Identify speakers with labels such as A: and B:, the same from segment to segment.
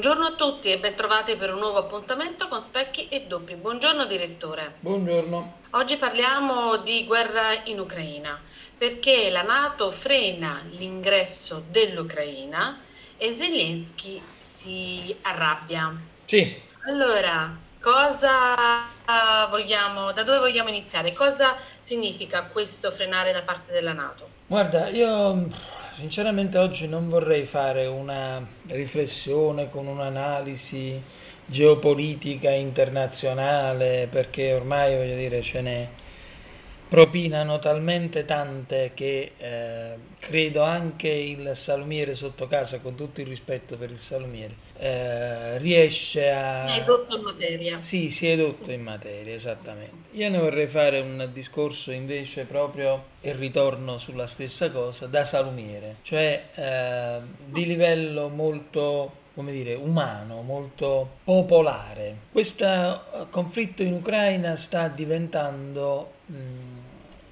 A: Buongiorno a tutti e bentrovati per un nuovo appuntamento con Specchi e Doppi. Buongiorno direttore.
B: Buongiorno.
A: Oggi parliamo di guerra in Ucraina perché la Nato frena l'ingresso dell'Ucraina e Zelensky si arrabbia.
B: Sì.
A: Allora, cosa vogliamo, da dove vogliamo iniziare? Cosa significa questo frenare da parte della Nato?
B: Guarda, io sinceramente oggi non vorrei fare una riflessione con un'analisi geopolitica internazionale perché ormai voglio dire ce ne propinano talmente tante che eh, credo anche il salumiere sotto casa, con tutto il rispetto per il salumiere, eh, riesce a...
A: Si è edotto in materia.
B: Sì, si è edotto in materia, esattamente. Io ne vorrei fare un discorso invece proprio, e ritorno sulla stessa cosa, da salumiere, cioè eh, di livello molto come dire, umano, molto popolare. Questo eh, conflitto in Ucraina sta diventando mh,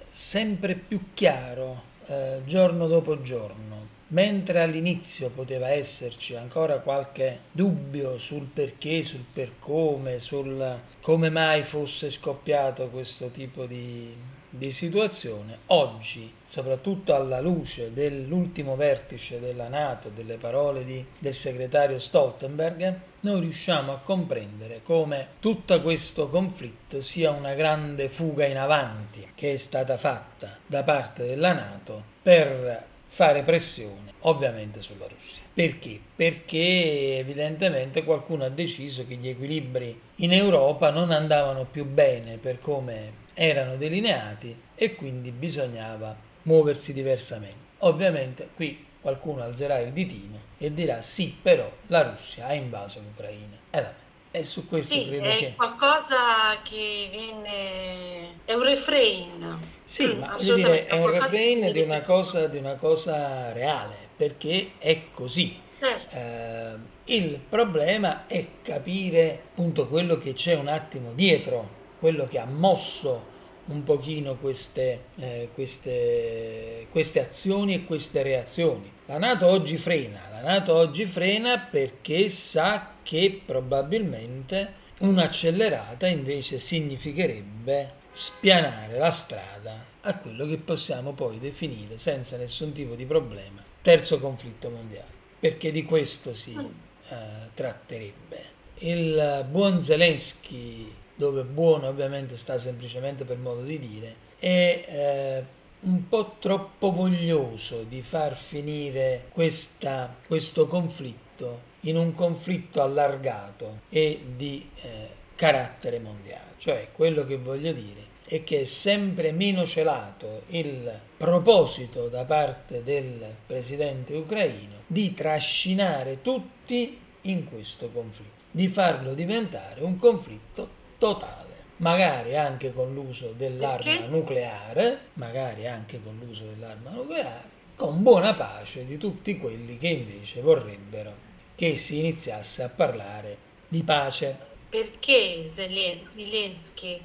B: sempre più chiaro eh, giorno dopo giorno. Mentre all'inizio poteva esserci ancora qualche dubbio sul perché, sul per come, sul come mai fosse scoppiato questo tipo di, di situazione, oggi, soprattutto alla luce dell'ultimo vertice della Nato, delle parole di, del segretario Stoltenberg, noi riusciamo a comprendere come tutto questo conflitto sia una grande fuga in avanti che è stata fatta da parte della Nato per fare pressione ovviamente sulla Russia. Perché? Perché evidentemente qualcuno ha deciso che gli equilibri in Europa non andavano più bene per come erano delineati e quindi bisognava muoversi diversamente. Ovviamente qui qualcuno alzerà il ditino e dirà sì, però la Russia ha invaso l'Ucraina. E vabbè. E su questo
A: sì,
B: credo
A: è
B: che...
A: qualcosa che viene... è un refrain.
B: Sì, mm, ma voglio dire, è un refrain di una, cosa, di una cosa reale, perché è così.
A: Certo.
B: Eh, il problema è capire appunto quello che c'è un attimo dietro quello che ha mosso un pochino queste, eh, queste, queste azioni e queste reazioni. La Nato oggi frena, la Nato oggi frena perché sa che probabilmente un'accelerata invece significherebbe spianare la strada a quello che possiamo poi definire senza nessun tipo di problema terzo conflitto mondiale, perché di questo si eh, tratterebbe. Il buon Zelensky dove buono ovviamente sta semplicemente per modo di dire, è eh, un po' troppo voglioso di far finire questa, questo conflitto in un conflitto allargato e di eh, carattere mondiale. Cioè quello che voglio dire è che è sempre meno celato il proposito da parte del presidente ucraino di trascinare tutti in questo conflitto, di farlo diventare un conflitto totale, magari anche con l'uso dell'arma nucleare, magari anche con l'uso dell'arma nucleare, con buona pace di tutti quelli che invece vorrebbero che si iniziasse a parlare di pace.
A: Perché Zelensky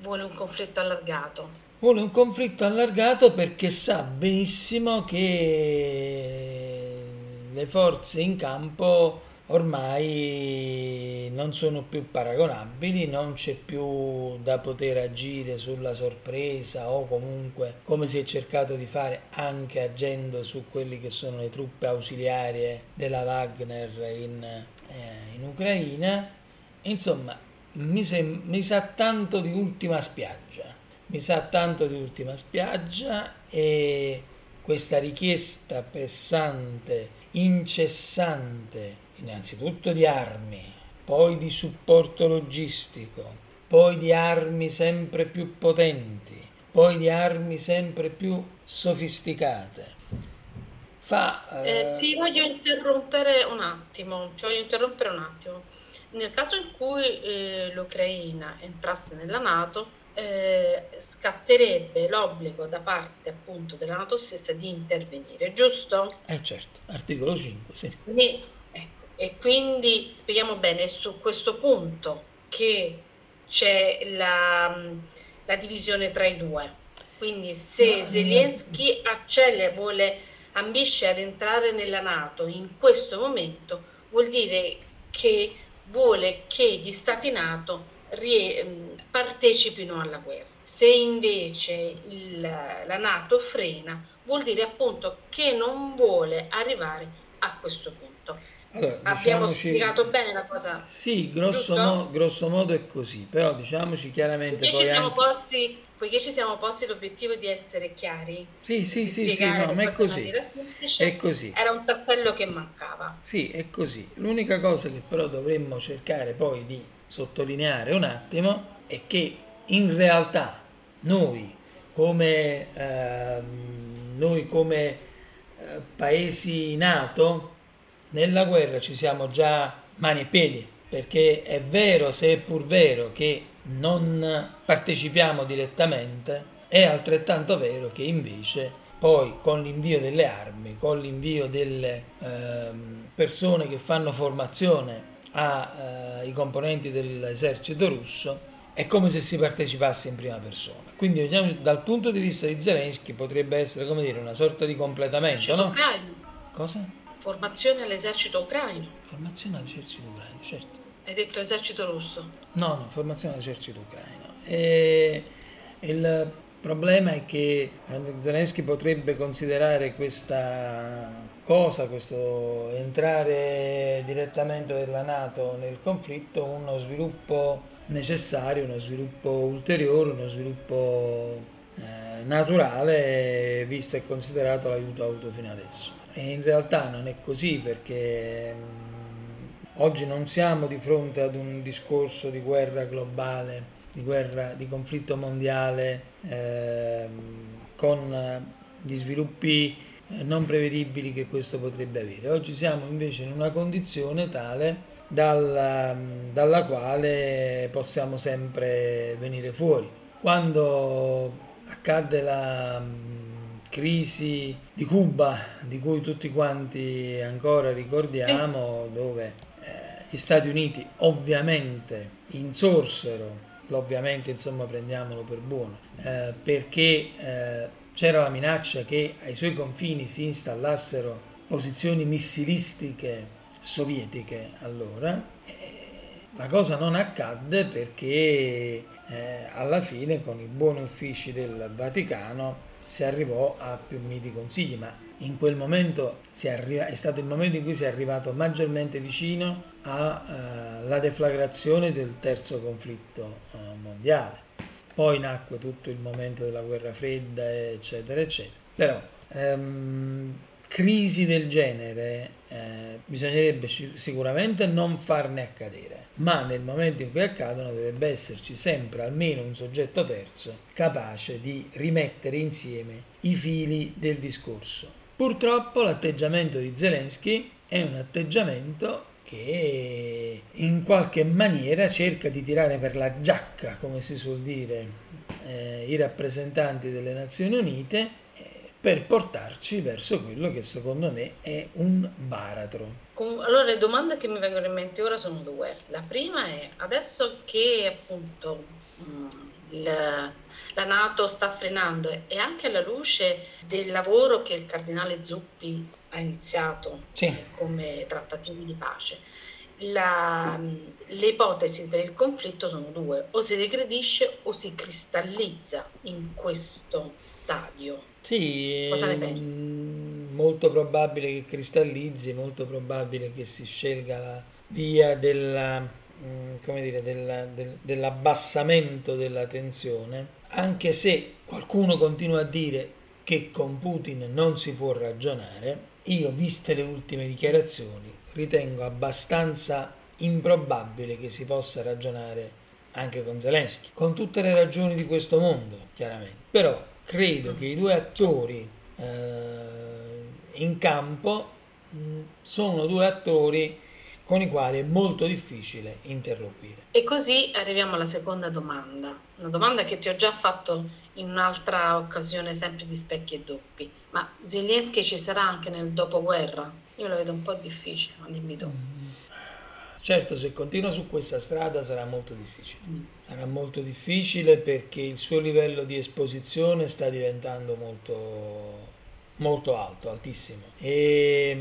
A: vuole un conflitto allargato?
B: Vuole un conflitto allargato perché sa benissimo che le forze in campo ormai non sono più paragonabili, non c'è più da poter agire sulla sorpresa o comunque come si è cercato di fare anche agendo su quelle che sono le truppe ausiliarie della Wagner in, eh, in Ucraina. Insomma, mi, sem- mi sa tanto di ultima spiaggia, mi sa tanto di ultima spiaggia e questa richiesta pressante, incessante, innanzitutto di armi, poi di supporto logistico, poi di armi sempre più potenti, poi di armi sempre più sofisticate.
A: Fa, eh... Eh, ti voglio interrompere un attimo, ti voglio interrompere un attimo. Nel caso in cui eh, l'Ucraina entrasse nella Nato, eh, scatterebbe l'obbligo da parte appunto della Nato stessa di intervenire, giusto?
B: Eh certo, articolo 5, sì.
A: Ne, e quindi spieghiamo bene su questo punto che c'è la, la divisione tra i due. Quindi se no, Zelensky accelera, vuole, ambisce ad entrare nella Nato in questo momento, vuol dire che vuole che gli stati NATO rie- mm, partecipino alla guerra. Se invece il, la Nato frena, vuol dire appunto che non vuole arrivare a questo punto. Allora, Abbiamo spiegato bene la cosa.
B: Sì, grosso, mo, grosso, modo è così, però diciamoci chiaramente...
A: Poiché, ci siamo, anche... posti, poiché ci siamo posti l'obiettivo di essere chiari.
B: Sì, sì, sì, sì, no, ma è così. Semplice, è così.
A: Era un tassello che mancava.
B: Sì, è così. L'unica cosa che però dovremmo cercare poi di sottolineare un attimo è che in realtà noi come, eh, noi come eh, paesi NATO nella guerra ci siamo già mani e piedi perché è vero se è pur vero che non partecipiamo direttamente è altrettanto vero che invece poi con l'invio delle armi, con l'invio delle eh, persone che fanno formazione ai eh, componenti dell'esercito russo, è come se si partecipasse in prima persona. Quindi diciamo, dal punto di vista di Zelensky potrebbe essere come dire una sorta di completamento, no? Cosa?
A: Formazione all'esercito ucraino.
B: Formazione all'esercito ucraino, certo.
A: Hai detto esercito russo?
B: No, no, formazione all'esercito ucraino. E il problema è che Zelensky potrebbe considerare questa cosa, questo entrare direttamente della Nato nel conflitto, uno sviluppo necessario, uno sviluppo ulteriore, uno sviluppo naturale, visto e considerato l'aiuto avuto fino adesso. E in realtà non è così perché mm, oggi non siamo di fronte ad un discorso di guerra globale di guerra, di conflitto mondiale eh, con gli sviluppi eh, non prevedibili che questo potrebbe avere. Oggi siamo invece in una condizione tale dalla, dalla quale possiamo sempre venire fuori. Quando accadde la mm, crisi di Cuba, di cui tutti quanti ancora ricordiamo, dove eh, gli Stati Uniti ovviamente insorsero ovviamente insomma prendiamolo per buono, eh, perché eh, c'era la minaccia che ai suoi confini si installassero posizioni missilistiche sovietiche allora. La cosa non accadde perché eh, alla fine con i buoni uffici del Vaticano si arrivò a più miti consigli, ma in quel momento arriva, è stato il momento in cui si è arrivato maggiormente vicino alla uh, deflagrazione del terzo conflitto uh, mondiale. Poi nacque tutto il momento della guerra fredda, eccetera, eccetera. Però um, crisi del genere eh, bisognerebbe sicuramente non farne accadere, ma nel momento in cui accadono dovrebbe esserci sempre almeno un soggetto terzo capace di rimettere insieme i fili del discorso. Purtroppo l'atteggiamento di Zelensky è un atteggiamento che in qualche maniera cerca di tirare per la giacca, come si suol dire, eh, i rappresentanti delle Nazioni Unite per portarci verso quello che secondo me è un baratro.
A: Allora le domande che mi vengono in mente ora sono due. La prima è adesso che appunto mm, il la Nato sta frenando e anche alla luce del lavoro che il cardinale Zuppi ha iniziato sì. come trattativi di pace. La, le ipotesi per il conflitto sono due, o si regredisce o si cristallizza in questo stadio.
B: Sì, Cosa ne pensi? Mm, molto probabile che cristallizzi, molto probabile che si scelga la via della, mm, come dire, della, del, dell'abbassamento della tensione anche se qualcuno continua a dire che con Putin non si può ragionare, io, viste le ultime dichiarazioni, ritengo abbastanza improbabile che si possa ragionare anche con Zelensky, con tutte le ragioni di questo mondo, chiaramente. Però credo che i due attori eh, in campo mh, sono due attori con i quali è molto difficile interloquire.
A: E così arriviamo alla seconda domanda, una domanda che ti ho già fatto in un'altra occasione, sempre di specchi e doppi. Ma Zelensky ci sarà anche nel dopoguerra? Io lo vedo un po' difficile, ma dimmi tu. Mm.
B: Certo, se continua su questa strada sarà molto difficile. Mm. Sarà molto difficile perché il suo livello di esposizione sta diventando molto, molto alto, altissimo, e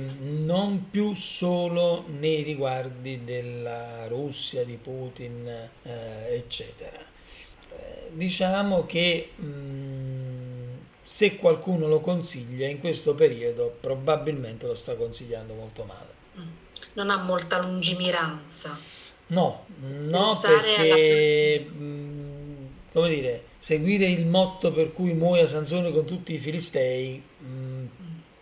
B: non più solo nei riguardi della Russia, di Putin, eh, eccetera. Eh, diciamo che mh, mm, se qualcuno lo consiglia in questo periodo probabilmente lo sta consigliando molto male.
A: Mm. Non ha molta lungimiranza.
B: No, no perché, alla... Mm, come dire, seguire il motto per cui muoia Sansone con tutti i filistei mh,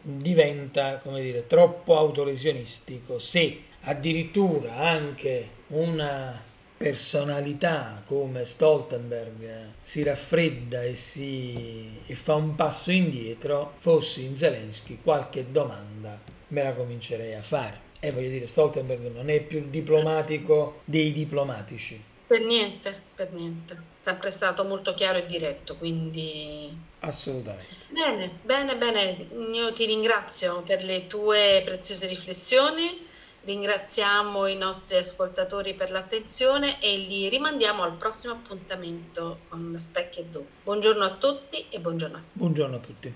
B: diventa, come dire, troppo autoresionistico se addirittura anche una personalità come Stoltenberg si raffredda e, si, e fa un passo indietro, fossi in Zelensky qualche domanda me la comincerei a fare. E voglio dire, Stoltenberg non è più il diplomatico dei diplomatici.
A: Per niente, per niente. Sempre stato molto chiaro e diretto, quindi...
B: Assolutamente.
A: Bene, bene, bene. Io ti ringrazio per le tue preziose riflessioni. Ringraziamo i nostri ascoltatori per l'attenzione e li rimandiamo al prossimo appuntamento con Specchio e Do. Buongiorno a tutti e buongiorno a tutti.
B: Buongiorno a tutti.